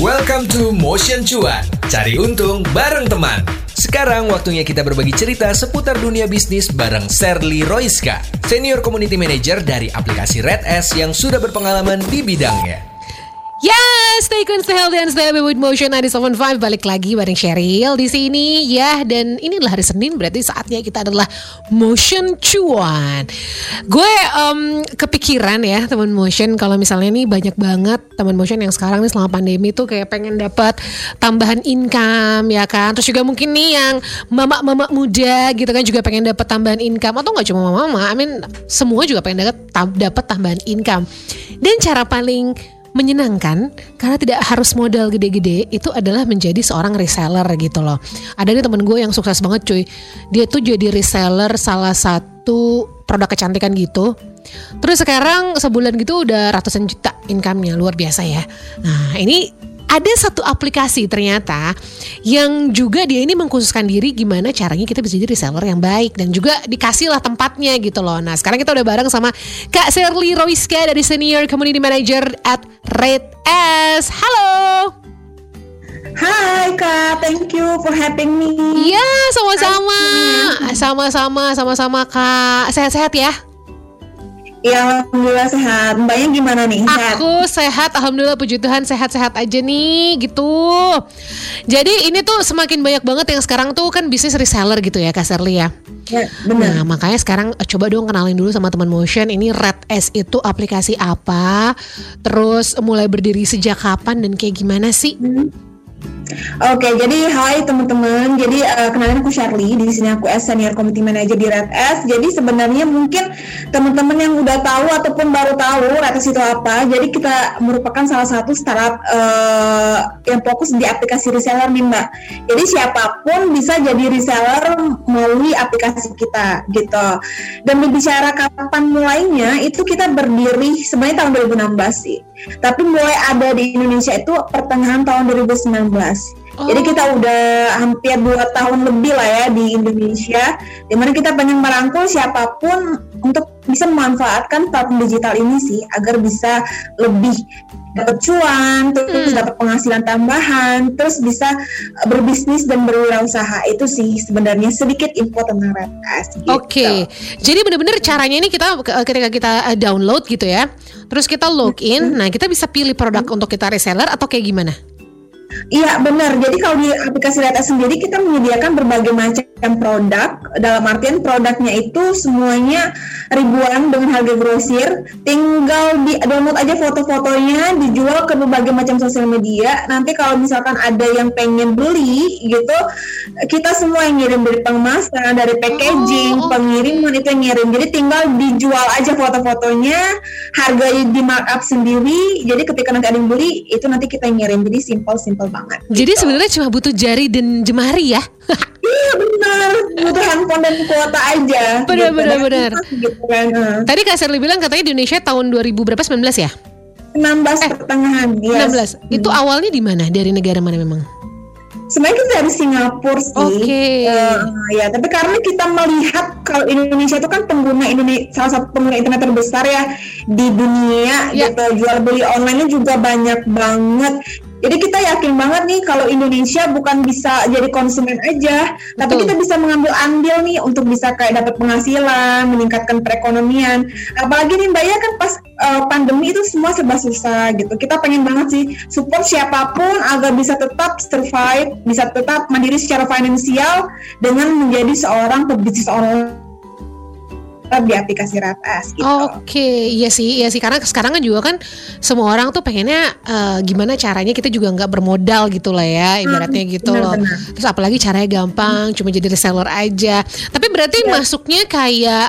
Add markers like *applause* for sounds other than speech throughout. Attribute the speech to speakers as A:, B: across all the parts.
A: Welcome to Motion Cuan. Cari untung bareng teman. Sekarang waktunya kita berbagi cerita seputar dunia bisnis bareng Serly Roiska, Senior Community Manager dari aplikasi Red S yang sudah berpengalaman di bidangnya.
B: Yes, stay tuned, stay healthy, and stay happy with Motion 97.5 Balik lagi bareng Cheryl di sini. Ya Dan ini adalah hari Senin berarti saatnya kita adalah Motion Cuan. Gue um, kepikiran ya teman Motion. Kalau misalnya nih banyak banget teman Motion yang sekarang nih selama pandemi tuh Kayak pengen dapat tambahan income ya kan? Terus juga mungkin nih yang mama-mama muda gitu kan Juga pengen dapat tambahan income. Atau gak cuma mama-mama I mean semua juga pengen dapat tambahan income. Dan cara paling menyenangkan karena tidak harus modal gede-gede itu adalah menjadi seorang reseller gitu loh. Ada nih temen gue yang sukses banget cuy. Dia tuh jadi reseller salah satu produk kecantikan gitu. Terus sekarang sebulan gitu udah ratusan juta income-nya luar biasa ya. Nah ini ada satu aplikasi ternyata yang juga dia ini mengkhususkan diri gimana caranya kita bisa jadi reseller yang baik dan juga dikasih lah tempatnya gitu loh. Nah sekarang kita udah bareng sama Kak Serly Roiska dari Senior Community Manager at Red S. Halo.
C: Hai Kak, thank you for having me.
B: Iya, sama-sama. Sama-sama, sama-sama Kak. Sehat-sehat ya?
C: Iya, alhamdulillah sehat. Mbaknya gimana nih?
B: Sehat? Aku sehat, alhamdulillah puji Tuhan sehat-sehat aja nih gitu. Jadi ini tuh semakin banyak banget yang sekarang tuh kan bisnis reseller gitu ya Kak Serli ya.
C: Ya, benar.
B: Nah, makanya sekarang eh, coba dong kenalin dulu sama teman Motion ini Red S itu aplikasi apa? Terus mulai berdiri sejak kapan dan kayak gimana sih? Hmm.
C: Oke, jadi hai teman-teman. Jadi uh, kenalin aku Shirley. Di sini aku as senior committee manager di Red S. Jadi sebenarnya mungkin teman-teman yang udah tahu ataupun baru tahu Red S itu apa. Jadi kita merupakan salah satu startup uh, yang fokus di aplikasi reseller nih Mbak. Jadi siapa pun bisa jadi reseller melalui aplikasi kita gitu. Dan berbicara kapan mulainya itu kita berdiri sebenarnya tahun 2016 sih. Tapi mulai ada di Indonesia itu pertengahan tahun 2019. Oh. Jadi kita udah hampir dua tahun lebih lah ya di Indonesia, di mana kita pengen merangkul siapa pun untuk bisa memanfaatkan platform digital ini sih agar bisa lebih dapat cuan, terus hmm. dapat penghasilan tambahan, terus bisa berbisnis dan berwirausaha. Itu sih sebenarnya sedikit info tentang Redcast.
B: Gitu. Oke, okay. jadi benar-benar caranya ini kita ketika kita eh, download gitu ya, terus kita login, hmm. nah kita bisa pilih produk hmm. untuk kita reseller atau kayak gimana?
C: Iya benar. Jadi kalau di aplikasi Data sendiri kita menyediakan berbagai macam produk. Dalam artian produknya itu semuanya ribuan dengan harga grosir. Tinggal di download aja foto-fotonya, dijual ke berbagai macam sosial media. Nanti kalau misalkan ada yang pengen beli gitu, kita semua yang ngirim dari pengemasan, dari packaging, oh, pengiriman itu yang ngirim. Jadi tinggal dijual aja foto-fotonya, harga di markup sendiri. Jadi ketika nanti ada yang beli, itu nanti kita ngirim. Jadi simple simple simple banget.
B: Jadi gitu. sebenarnya cuma butuh jari dan jemari ya? *laughs*
C: iya benar, butuh handphone dan kuota aja.
B: Benar gitu. benar benar. Gitu kan. Tadi Kak Sherly bilang katanya di Indonesia tahun 2000 berapa 19 ya?
C: 16 eh, pertengahan.
B: Yes. 16. Itu hmm. awalnya di mana? Dari negara mana memang?
C: sebenarnya kita dari Singapura sih.
B: Oke. Okay.
C: Uh, eh, ya, tapi karena kita melihat kalau Indonesia itu kan pengguna Indonesia salah satu pengguna internet terbesar ya di dunia yeah. gitu. Jual beli online juga banyak banget. Jadi kita yakin banget nih kalau Indonesia bukan bisa jadi konsumen aja, Betul. tapi kita bisa mengambil andil nih untuk bisa kayak dapat penghasilan, meningkatkan perekonomian. Apalagi nih Mbak ya kan pas uh, pandemi itu semua serba susah gitu. Kita pengen banget sih support siapa pun agar bisa tetap survive, bisa tetap mandiri secara finansial dengan menjadi seorang pebisnis online tetap di aplikasi Ratas gitu.
B: Oke, okay. iya sih, iya sih karena sekarang kan juga kan semua orang tuh pengennya uh, gimana caranya kita juga nggak bermodal gitu lah ya, hmm, ibaratnya hmm, gitu benar, loh. Terus apalagi caranya gampang, hmm. cuma jadi reseller aja. Tapi berarti ya. masuknya kayak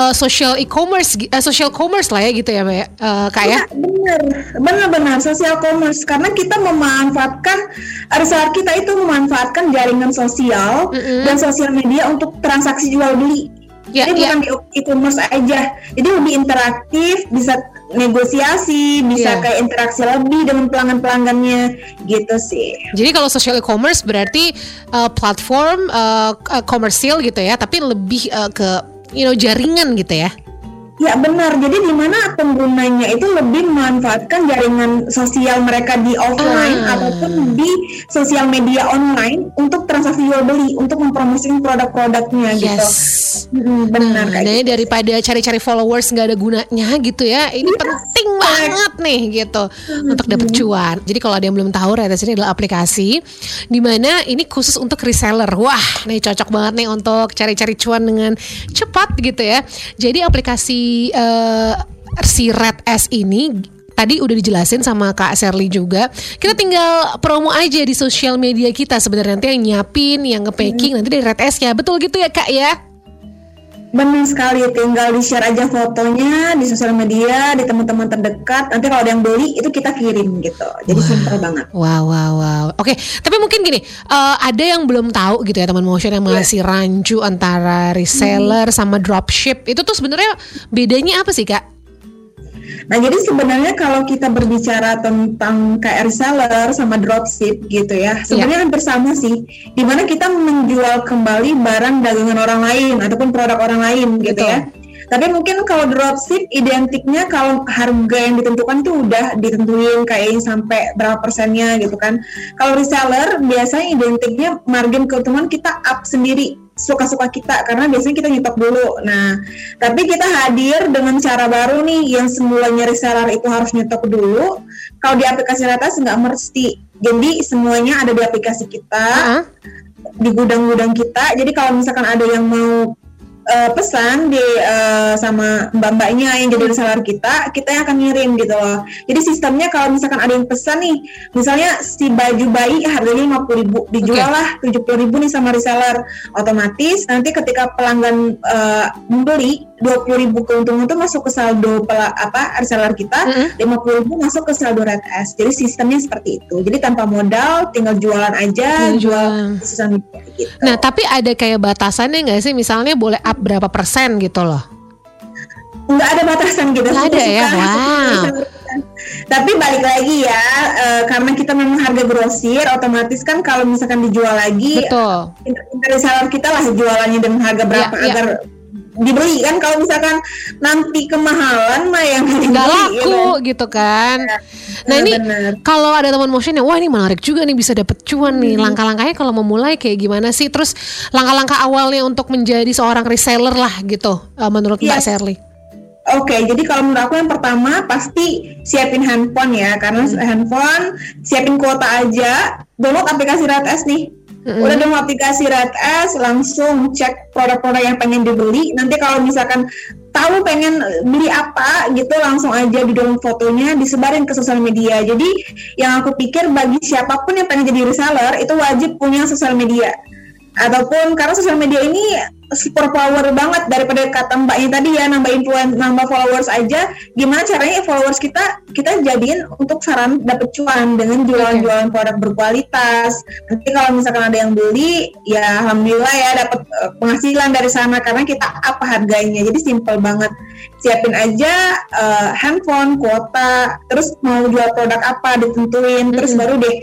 B: uh, social e-commerce, uh, social commerce lah ya gitu ya, Mbak. Uh, kayak
C: benar, benar-benar social commerce karena kita memanfaatkan reseller kita itu memanfaatkan jaringan sosial mm -hmm. dan sosial media untuk transaksi jual beli. Ya, Jadi ya. bukan di e-commerce aja. Jadi lebih interaktif, bisa negosiasi, bisa ya. kayak interaksi lebih dengan pelanggan-pelanggannya gitu sih.
B: Jadi kalau social e-commerce berarti uh, platform uh, komersil gitu ya, tapi lebih uh, ke you know jaringan gitu ya.
C: Ya benar. Jadi di mana penggunanya itu lebih memanfaatkan jaringan sosial mereka di offline
B: Ah.
C: ataupun di sosial media online untuk transaksi jual beli, untuk mempromosikan produk-produknya gitu.
B: Yes.
C: Hmm, benar
B: Nah, jadi
C: gitu.
B: daripada cari-cari followers nggak ada gunanya gitu ya, ini penting banget nih gitu untuk dapat cuan. Jadi kalau ada yang belum tahu, Retes ini adalah aplikasi di mana ini khusus untuk reseller. Wah, nih cocok banget nih untuk cari-cari cuan dengan cepat gitu ya. Jadi aplikasi eh, si Red S ini tadi udah dijelasin sama Kak Serly juga. Kita tinggal promo aja di sosial media kita sebenarnya nanti yang nyiapin, yang nge-packing nanti dari Red S-nya. Betul gitu ya Kak ya?
C: Benar sekali, tinggal di-share aja fotonya di sosial media, di teman-teman terdekat. Nanti kalau ada yang beli itu kita kirim gitu. Jadi simpel banget.
B: Wow, wow, wow. Oke, tapi mungkin gini, eh, ada yang belum tahu gitu ya teman motion yang masih rancu antara reseller sama dropship. Itu tuh sebenarnya bedanya apa sih kak?
C: Nah, jadi sebenarnya kalau kita berbicara tentang kayak reseller sama dropship gitu ya, sebenarnya hampir sama sih. Di mana kita menjual kembali barang dagangan orang lain ataupun produk orang lain gitu
B: Betul.
C: ya. Tapi mungkin kalau dropship identiknya kalau harga yang ditentukan itu udah ditentuin kayak sampai berapa persennya gitu kan. Kalau reseller biasanya identiknya margin keuntungan kita up sendiri suka-suka kita karena biasanya kita nyetok dulu. Nah, tapi kita hadir dengan cara baru nih yang semulanya reseller itu harus nyetok dulu. Kalau di aplikasi Ratas nggak mesti. Jadi semuanya ada di aplikasi kita
B: Heeh.
C: di gudang-gudang kita. Jadi kalau misalkan ada yang mau eh, pesan di eh, sama mbak-mbaknya yang jadi reseller kita, kita yang akan ngirim gitu loh. Jadi sistemnya kalau misalkan ada yang pesan nih, misalnya si baju bayi harganya 50.000 ribu, dijual lah 70.000 ribu nih sama reseller. Otomatis nanti ketika pelanggan eh, membeli 20.000 ribu keuntungan itu masuk ke saldo pela, apa reseller kita,
B: Mm-mm.
C: 50.000 ribu masuk ke saldo Red S. Jadi sistemnya seperti itu. Jadi tanpa modal, tinggal jualan aja,
B: Tinggal
C: jual sosial media gitu.
B: Nah, tapi ada kayak batasannya nggak sih? Misalnya boleh up berapa persen gitu loh?
C: nggak ada batasan gitu
B: Nggak ada ya? Wow.
C: tapi balik lagi ya eh, karena kita memang harga grosir otomatis kan kalau misalkan dijual lagi
B: Betul.
C: pinter-pinter kita lah jualannya dengan harga berapa
B: Iya, iya.
C: agar dibeli kan kalau misalkan nanti kemahalan mah yang
B: Nggak laku gitu kan. Nah ini kalau ada teman motion yang wah ini menarik juga nih bisa dapet cuan nih.
C: Hmm.
B: Langkah-langkahnya kalau mau mulai kayak gimana sih? Terus langkah-langkah awalnya untuk menjadi seorang reseller lah gitu eh, menurut Mbak
C: Yes.
B: Serly.
C: Oke, jadi kalau menurut aku yang pertama pasti siapin handphone ya, karena
B: Hmm.
C: handphone siapin kuota aja, download aplikasi Red S nih.
B: Mm-mm.
C: Udah download aplikasi Red S, langsung cek produk-produk yang pengen dibeli. Nanti kalau misalkan tahu pengen beli apa gitu, langsung aja di download fotonya, disebarin ke sosial media. Jadi yang aku pikir bagi siapa pun yang pengen jadi reseller itu wajib punya sosial media ataupun karena sosial media ini super power banget daripada kata mbaknya tadi ya nambah influen nambah followers aja. Gimana caranya followers kita kita jadiin untuk saran dapet cuan dengan jualan-jualan produk berkualitas. Nanti kalau misalkan ada yang beli ya alhamdulillah ya dapat eh, penghasilan dari sana karena kita apa harganya. Jadi simple banget. Siapin aja eh, handphone kuota terus mau jual produk apa ditentuin terus
B: Mm-mm.
C: baru deh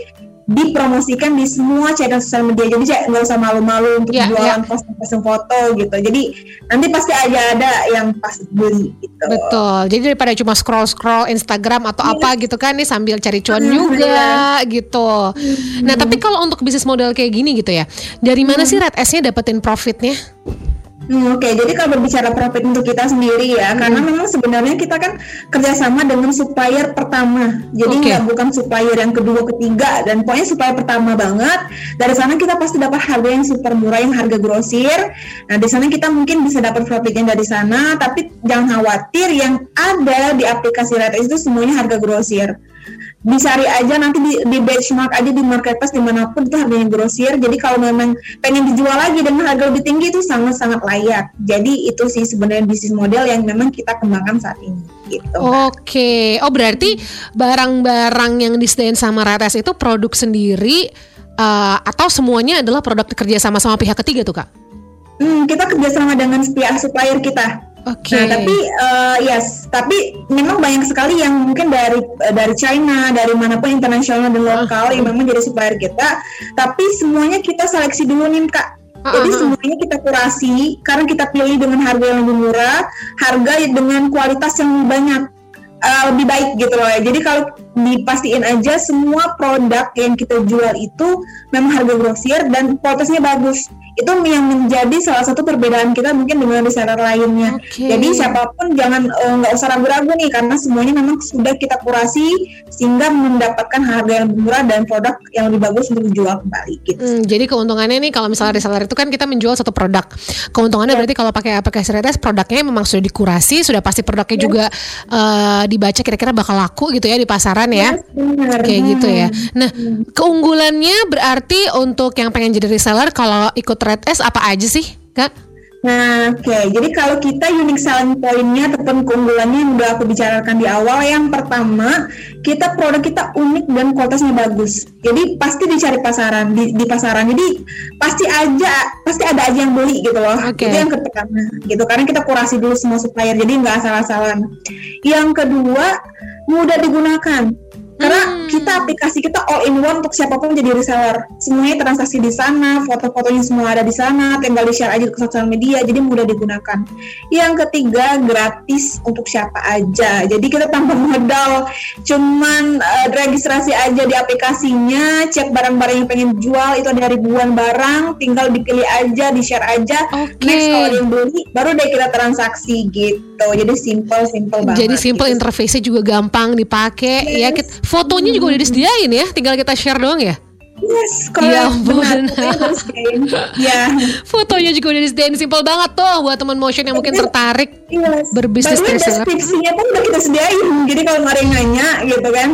C: dipromosikan di semua channel sosial media jadi saya nggak usah malu-malu untuk
B: Iya,
C: jualan posting-posting foto gitu jadi nanti pasti aja ada yang pas beli gitu
B: Betul. Jadi daripada cuma scroll-scroll Instagram atau
C: Iya.
B: apa gitu kan nih sambil cari cuan
C: Hmm,
B: juga gitu. Nah, tapi kalau untuk bisnis model kayak gini gitu ya. Dari mana sih Red S-nya dapetin profitnya?
C: Hmm, Oke, jadi kalau berbicara profit untuk kita sendiri ya,
B: Hmm.
C: karena memang sebenarnya kita kan kerjasama dengan supplier pertama, jadi
B: Oke.
C: nggak bukan supplier yang kedua, ketiga, dan pokoknya supplier pertama banget. Dari sana kita pasti dapat harga yang super murah, yang harga grosir. Nah, di sana kita mungkin bisa dapat profitnya dari sana, tapi jangan khawatir, yang ada di aplikasi Red itu semuanya harga grosir dicari aja nanti di, di benchmark aja di marketplace di mana pun itu harganya grosir jadi kalau memang pengen dijual lagi dengan harga lebih tinggi itu sangat-sangat layak jadi itu sih sebenarnya bisnis model yang memang kita kembangkan saat ini gitu
B: Oke. Oh, berarti barang-barang yang disediain sama Red S itu produk sendiri eh, atau semuanya adalah produk kerja sama sama pihak ketiga tuh, Kak?
C: Hmm, kita kerjasama dengan pihak supplier kita
B: Oke.
C: Nah, tapi eh, yes, tapi memang banyak sekali yang mungkin dari eh, dari China, dari mana pun internasional dan lokal yang memang jadi supplier kita. Tapi semuanya kita seleksi dulu nih kak. Uh, Jadi semuanya kita kurasi karena kita pilih dengan harga yang lebih murah, harga dengan kualitas yang banyak uh, lebih baik gitu loh ya. Jadi kalau dipastiin aja semua produk yang kita jual itu memang harga grosir dan kualitasnya bagus. Itu yang menjadi salah satu perbedaan kita mungkin dengan reseller lainnya. Okay. Jadi siapa pun jangan eh, nggak uh, usah ragu-ragu nih karena semuanya memang sudah kita kurasi sehingga mendapatkan harga yang murah dan produk yang lebih bagus untuk dijual kembali. Gitu.
B: Hmm, jadi keuntungannya nih kalau misalnya reseller itu kan kita menjual satu produk. Keuntungannya ya. berarti kalau pakai aplikasi Retes produknya memang sudah dikurasi, sudah pasti produknya ya. juga uh, dibaca kira-kira bakal laku gitu ya di pasaran ya. Yes, Kayak gitu ya. Nah, keunggulannya berarti untuk yang pengen jadi reseller kalau ikut Red S apa aja sih, Kak?
C: Nah, oke. Okay. Jadi kalau kita unique selling point-nya ataupun keunggulannya yang udah aku bicarakan di awal, yang pertama, kita produk kita unik dan kualitasnya bagus. Jadi pasti dicari pasaran di, di pasaran. Jadi pasti aja pasti ada aja yang beli gitu loh. Okay. Itu yang pertama gitu. Karena kita kurasi dulu semua supplier, jadi nggak asal-asalan. Yang kedua, mudah digunakan karena hmm. kita aplikasi kita all in one untuk siapa pun jadi reseller. Semuanya transaksi di sana, foto-fotonya semua ada di sana, tinggal di share aja ke sosial media, jadi mudah digunakan. Yang ketiga gratis untuk siapa aja. Jadi kita tanpa modal, cuman uh, registrasi aja di aplikasinya, cek barang-barang yang pengen jual itu ada ribuan barang, tinggal dipilih aja, di share aja. Okay. Next kalau yang beli, baru deh kita transaksi gitu. Jadi simple simple banget.
B: Jadi simple gitu. interface-nya juga gampang dipakai. Yes. Ya kita Fotonya juga udah disediain ya, tinggal kita share doang ya.
C: Yes, kalau ya ampun.
B: ya. *laughs* Fotonya juga udah disediain simpel banget tuh buat teman motion yang mungkin tertarik yes. berbisnis
C: reseller. Deskripsinya pun udah kita sediain. Jadi kalau ada yang nanya gitu kan,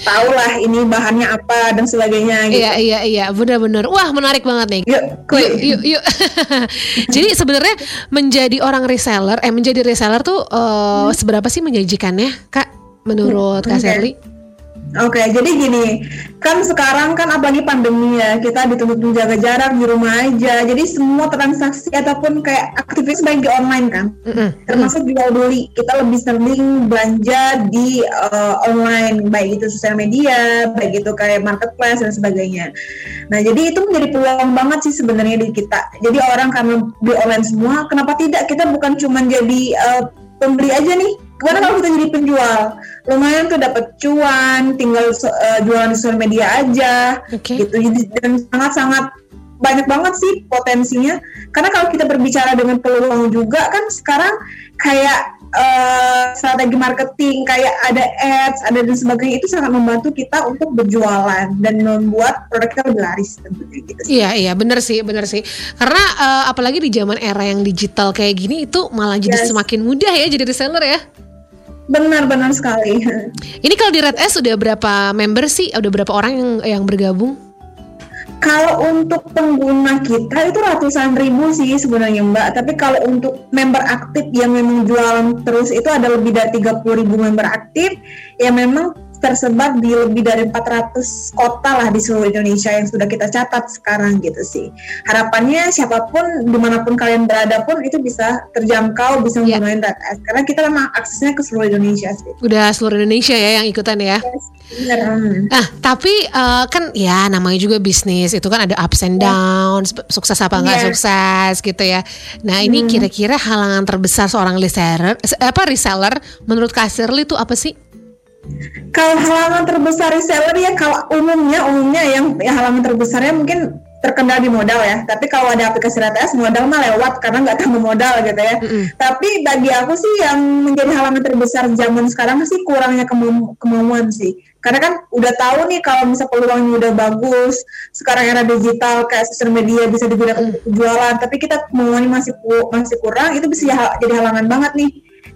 C: tahu lah ini bahannya apa dan sebagainya gitu.
B: Iya iya iya benar-benar. Wah menarik banget nih. Yuk yuk yuk. yuk. *laughs* Jadi sebenarnya menjadi orang reseller, eh menjadi reseller tuh uh, hmm. seberapa sih menjanjikannya, Kak? Menurut hmm, Kak Serly?
C: Oke, jadi gini, kan sekarang kan apalagi pandemi ya, kita dituntut menjaga jarak di rumah aja. Jadi semua transaksi ataupun kayak aktivitas baik di online kan, mm-hmm. termasuk jual beli. Kita lebih sering belanja di uh, online, baik itu sosial media, baik itu kayak marketplace dan sebagainya. Nah, jadi itu menjadi peluang banget sih sebenarnya di kita. Jadi orang karena di online semua, kenapa tidak kita bukan cuma jadi uh, pembeli aja nih? Karena kalau kita jadi penjual? Lumayan tuh dapat cuan tinggal uh, jualan di sosial media aja. Okay. gitu. Dan sangat sangat banyak banget sih potensinya. Karena kalau kita berbicara dengan peluang juga kan sekarang kayak uh, strategi marketing kayak ada ads ada dan sebagainya itu sangat membantu kita untuk berjualan dan membuat produk kita lebih laris tentunya gitu.
B: Sih. iya iya. Benar sih benar sih. Karena uh, apalagi di zaman era yang digital kayak gini itu malah jadi yes. semakin mudah ya jadi reseller ya
C: Benar-benar sekali. *laughs*
B: Ini kalau di Red S udah berapa member sih? Udah berapa orang yang yang bergabung?
C: Kalau untuk pengguna kita itu ratusan ribu sih sebenarnya Mbak. Tapi kalau untuk member aktif yang memang jualan terus itu ada lebih dari 30 ribu member aktif. Ya memang tersebar di lebih dari 400 kota lah di seluruh Indonesia yang sudah kita catat sekarang gitu sih. Harapannya siapa pun di mana pun kalian berada pun itu bisa terjangkau, bisa yeah. menggunakan data karena kita memang aksesnya ke seluruh Indonesia sih.
B: Udah seluruh Indonesia ya yang ikutan ya. Yes. Nah, tapi uh, kan ya namanya juga bisnis itu kan ada ups and downs, yeah. sukses apa enggak yeah. sukses gitu ya. Nah, ini hmm. kira-kira halangan terbesar seorang reseller apa reseller menurut Kak Shirley itu apa sih?
C: Kalau halaman terbesar reseller ya kalau umumnya umumnya yang ya, halaman terbesarnya mungkin terkendala di modal ya. Tapi kalau ada aplikasi RTS modal mah lewat karena nggak tambah modal gitu ya. Mm-hmm. Tapi bagi aku sih yang menjadi halaman terbesar zaman sekarang sih kurangnya kemu- kemauan sih. Karena kan udah tahu nih kalau misal peluangnya udah bagus, sekarang era digital kayak sosial media bisa digunakan untuk jualan, tapi kita kemauannya masih masih kurang, itu bisa jadi halangan banget nih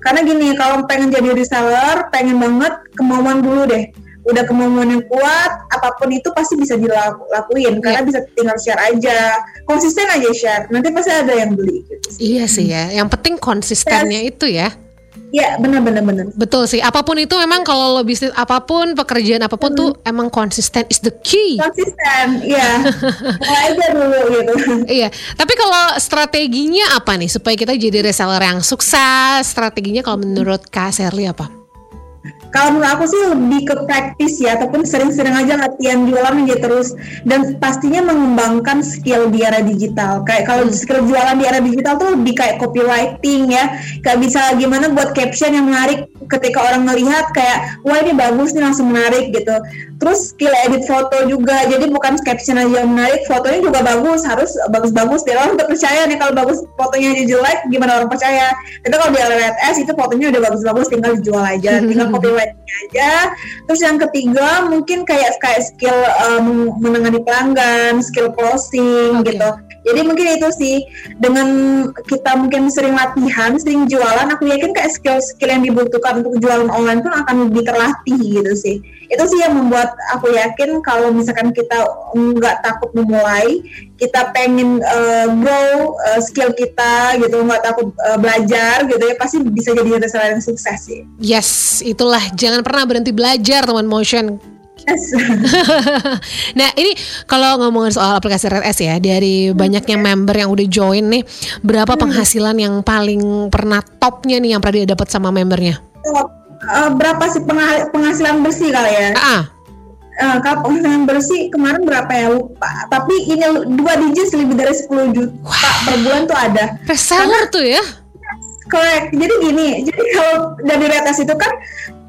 C: karena gini, kalau pengen jadi reseller, pengen banget kemauan dulu deh. Udah kemauan yang kuat, apa pun itu pasti bisa dilakuin. Karena yeah. bisa tinggal share aja. Konsisten aja share, nanti pasti ada yang beli. Gitu
B: Iya sih ya, yang penting konsistennya yes. itu ya.
C: Iya benar benar benar.
B: Betul sih. Apa pun itu memang kalau lo bisnis apa pun pekerjaan apa pun hmm. tuh emang konsisten is the key.
C: Konsisten, iya. *laughs* aja dulu gitu.
B: Iya. Tapi kalau strateginya apa nih supaya kita jadi reseller yang sukses? Strateginya kalau menurut Kak Serly apa?
C: Kalau menurut aku sih lebih ke praktis ya ataupun sering-sering aja latihan jualan aja terus. Dan pastinya mengembangkan skill di era digital. Kayak kalau
B: Hmm.
C: skill jualan di era digital tuh lebih kayak copywriting ya. Kayak bisa gimana buat caption yang menarik ketika orang melihat kayak wah ini bagus nih langsung menarik gitu. Terus skill edit foto juga. Jadi bukan caption aja yang menarik fotonya juga bagus. Harus bagus-bagus biar orang percaya nih kalau bagus fotonya aja jelek gimana orang percaya. Tapi kalau di RLS itu fotonya udah bagus-bagus tinggal dijual aja. *laughs* Tinggal copywriting aja. Terus yang ketiga mungkin kayak kayak skill men- menangani pelanggan skill closing
B: Oke.
C: gitu. Jadi mungkin itu sih. Dengan kita mungkin sering latihan sering jualan aku yakin kayak skill-skill yang dibutuhkan untuk jualan online pun akan lebih terlatih gitu sih itu sih yang membuat aku yakin kalau misalkan kita nggak takut memulai kita pengen uh, grow uh, skill kita gitu nggak takut uh, belajar gitu ya pasti bisa jadi reseller yang sukses sih
B: Yes, itulah jangan pernah berhenti belajar teman motion.
C: yes. *laughs*
B: nah ini kalau ngomongin soal aplikasi Red S ya dari banyaknya member yang udah join nih, berapa penghasilan yang paling pernah topnya nih yang pernah dia dapat sama membernya?
C: Uh, berapa sih pengha- penghasilan bersih kali ya?
B: Ah,
C: Eh, kalau penghasilan bersih kemarin berapa ya? Lupa. Tapi ini dua digit lebih dari 10 juta per bulan tuh ada.
B: Reseller tuh ya?
C: correct. Jadi gini jadi kalau dari retas itu kan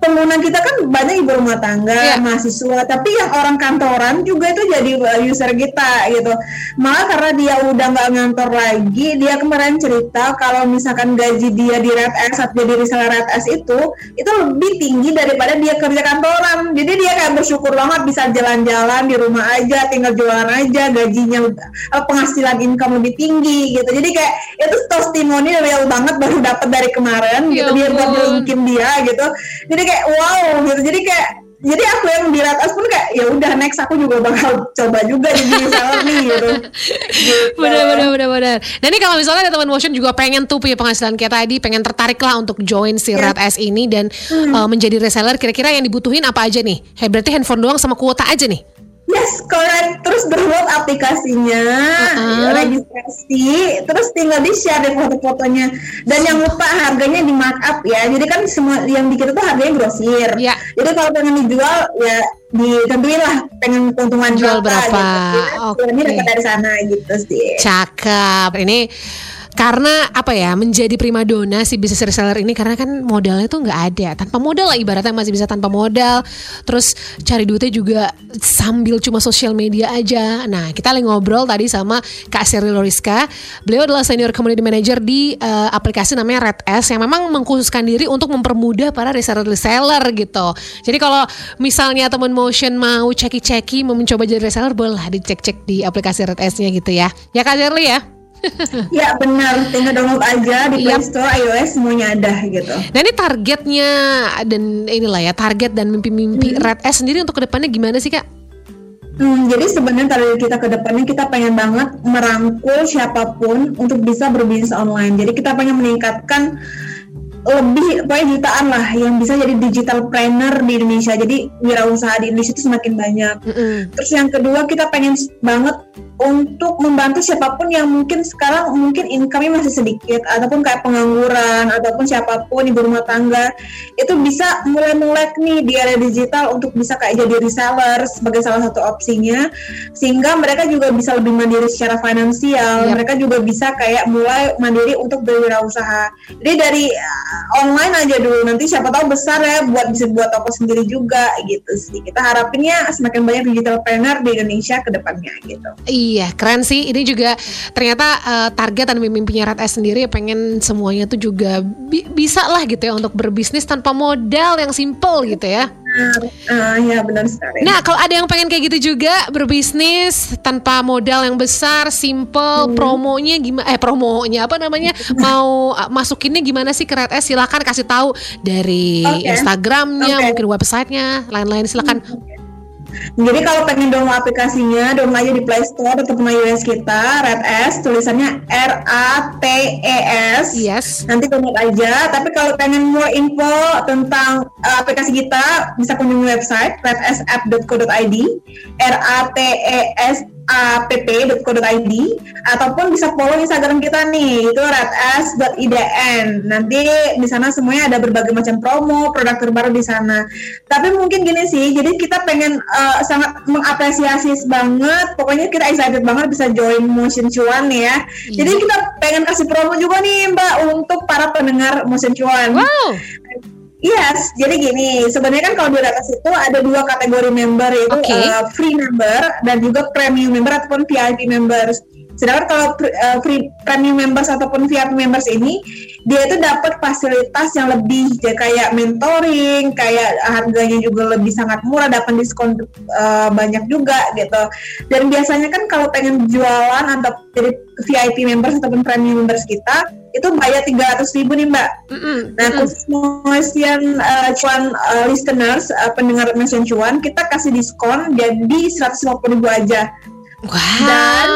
C: pengguna kita kan banyak ibu rumah tangga
B: Iya.
C: mahasiswa tapi yang orang kantoran juga itu jadi uh, user kita gitu. Malah karena dia udah nggak ngantor lagi dia kemarin cerita kalau misalkan gaji dia di Red S atau jadi reseller Red S itu itu lebih tinggi daripada dia kerja kantoran. Jadi dia kayak bersyukur banget bisa jalan-jalan di rumah aja tinggal jualan aja gajinya eh, penghasilan income lebih tinggi gitu. Jadi kayak itu testimoni real banget baru dapat dari kemarin
B: Ya
C: gitu dia buat dia gitu. Jadi kayak wow gitu jadi kayak jadi aku yang di atas pun kayak ya udah next aku juga bakal coba juga jadi reseller nih gitu. Gitu.
B: Benar benar benar benar. Nah ini kalau misalnya ada teman motion juga pengen tuh punya penghasilan kayak tadi, pengen tertarik lah untuk join si
C: Ya.
B: Red S ini dan
C: Hmm.
B: uh, menjadi reseller. Kira-kira yang dibutuhin apa aja nih? Hey, berarti handphone doang sama kuota aja nih?
C: Yes, correct. Terus download aplikasinya,
B: Uh-uh.
C: registrasi, terus tinggal di share deh foto-fotonya. Dan yang lupa harganya di markup ya. Jadi kan semua yang di kita tuh harganya grosir.
B: Ya.
C: Jadi kalau pengen dijual ya ditentuin lah pengen keuntungan
B: Jual berapa.
C: Gitu.
B: Oke.
C: dapat dari sana gitu sih.
B: Cakep. Ini karena apa ya menjadi primadona si bisnis reseller ini karena kan modalnya tuh nggak ada. Tanpa modal lah ibaratnya masih bisa tanpa modal. Terus cari duitnya juga sambil cuma sosial media aja. Nah kita lagi ngobrol tadi sama Kak Sheryl Loriska. Beliau adalah senior community manager di eh, aplikasi namanya Red S yang memang mengkhususkan diri untuk mempermudah para reseller-reseller gitu. Jadi kalau misalnya teman motion mau ceki-ceki mau mencoba jadi reseller boleh dicek-cek di aplikasi Red S-nya gitu ya. Ya Kak Shirley ya
C: Ya benar, tinggal download aja di Play
B: Yap.
C: Store, iOS semuanya ada gitu.
B: Nah ini targetnya dan inilah ya target dan mimpi-mimpi Red S sendiri untuk ke depannya gimana sih kak?
C: Hmm, jadi sebenarnya target kita ke depannya kita pengen banget merangkul siapa pun untuk bisa berbisnis online. Jadi kita pengen meningkatkan lebih pokoknya jutaan lah yang bisa jadi digital planner di Indonesia. Jadi wirausaha di Indonesia itu semakin banyak.
B: Mm-mm.
C: Terus yang kedua kita pengen banget untuk membantu siapa pun yang mungkin sekarang mungkin income-nya masih sedikit ataupun kayak pengangguran ataupun siapa pun ibu rumah tangga itu bisa mulai melek nih di area digital untuk bisa kayak jadi reseller sebagai salah satu opsinya sehingga mereka juga bisa lebih mandiri secara finansial
B: Yap.
C: mereka juga bisa kayak mulai mandiri untuk berwirausaha jadi dari online aja dulu. Nanti siapa tahu besar ya buat bisa buat toko sendiri juga gitu sih. Kita harapinnya semakin banyak digital planner di Indonesia ke depannya gitu.
B: Iya keren sih. Ini juga ternyata eh, target dan mimpinya Red S sendiri pengen semuanya tuh juga bi- bisa lah gitu ya untuk berbisnis tanpa modal yang simple gitu ya.
C: Ya benar sekali
B: Nah kalau ada yang pengen kayak gitu juga berbisnis tanpa modal yang besar, simple,
C: Hmm.
B: promonya gimana? Eh promonya apa namanya? *laughs* Mau uh, masukinnya gimana sih ke Red S? Silakan kasih tahu dari
C: Oke.
B: Instagramnya,
C: Oke.
B: mungkin websitenya, lain-lain silakan.
C: Jadi kalau pengen download aplikasinya, download aja di Play Store ataupun iOS kita, Red S, tulisannya R A T E S.
B: Yes.
C: Nanti download aja. Tapi kalau pengen more info tentang uh, aplikasi kita, bisa kunjungi website redsapp.co.id. R A T E S app.co.id ataupun bisa follow Instagram kita nih itu redas.idn. Nanti di sana semuanya ada berbagai macam promo, produk terbaru di sana. Tapi mungkin gini sih, jadi kita pengen uh, sangat mengapresiasi banget. Pokoknya kita excited banget bisa join Motion Cuan ya. Hmm. Jadi kita pengen kasih promo juga nih Mbak untuk para pendengar Motion Cuan.
B: Wow.
C: Yes, jadi gini, sebenarnya kan kalau di atas itu ada dua kategori member yaitu okay. uh, free member dan juga premium member ataupun VIP members. Sedangkan kalau uh, free premium members ataupun VIP members ini dia itu dapat fasilitas yang lebih ya, kayak mentoring, kayak harganya juga lebih sangat murah, dapat diskon uh, banyak juga gitu. Dan biasanya kan kalau pengen jualan atau jadi VIP members ataupun premium members kita itu bayar tiga ratus ribu nih mbak. Mm-hmm. Nah khusus Motion uh, cuan uh, listeners uh, pendengar Motion cuan kita kasih diskon jadi seratus lima puluh ribu aja.
B: Wow. Dan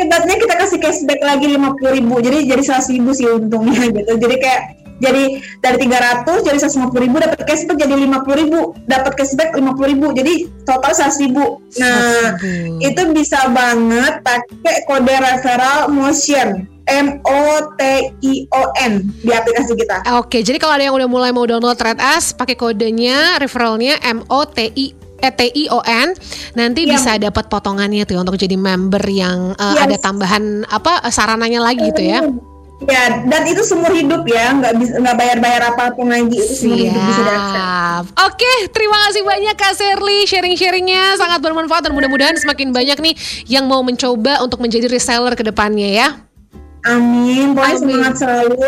C: hebatnya kita kasih cashback lagi lima puluh ribu. Jadi jadi seratus ribu sih untungnya gitu. Jadi kayak jadi dari 300 jadi 150 ribu dapat cashback jadi 50 ribu. Dapat cashback 50 ribu. Jadi total 100 ribu. Nah itu bisa banget pakai kode referral motion. M O T I O N di aplikasi kita.
B: Oke, jadi kalau ada yang udah mulai mau download Red S, pakai kodenya referralnya M O T I E T I O N nanti ya. bisa dapat potongannya tuh untuk jadi member yang uh, yes. ada tambahan apa sarananya lagi gitu ya.
C: Ya, dan itu seumur hidup ya, nggak bisa nggak bayar-bayar apa pun lagi itu seumur Siap. hidup bisa
B: Oke, terima kasih banyak Kak Serly sharing-sharingnya sangat bermanfaat dan mudah-mudahan semakin banyak nih yang mau mencoba untuk menjadi reseller ke depannya ya.
C: Amin, pokoknya Amin. semangat selalu.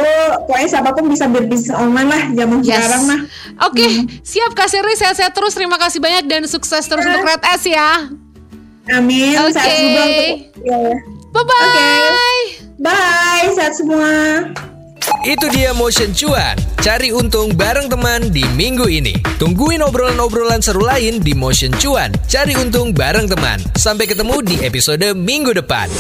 C: Pokoknya siapa pun bisa berbisnis online lah zaman yes. sekarang mah.
B: Oke, okay. hmm. siap Kak Serly, sehat-sehat terus. Terima kasih banyak dan sukses terus ya. untuk Red S ya.
C: Amin.
B: Oke. Okay. Ya. Bye bye. Okay.
C: Bye, sehat semua.
A: Itu dia Motion Cuan. Cari untung bareng teman di minggu ini. Tungguin obrolan-obrolan seru lain di Motion Cuan. Cari untung bareng teman. Sampai ketemu di episode minggu depan.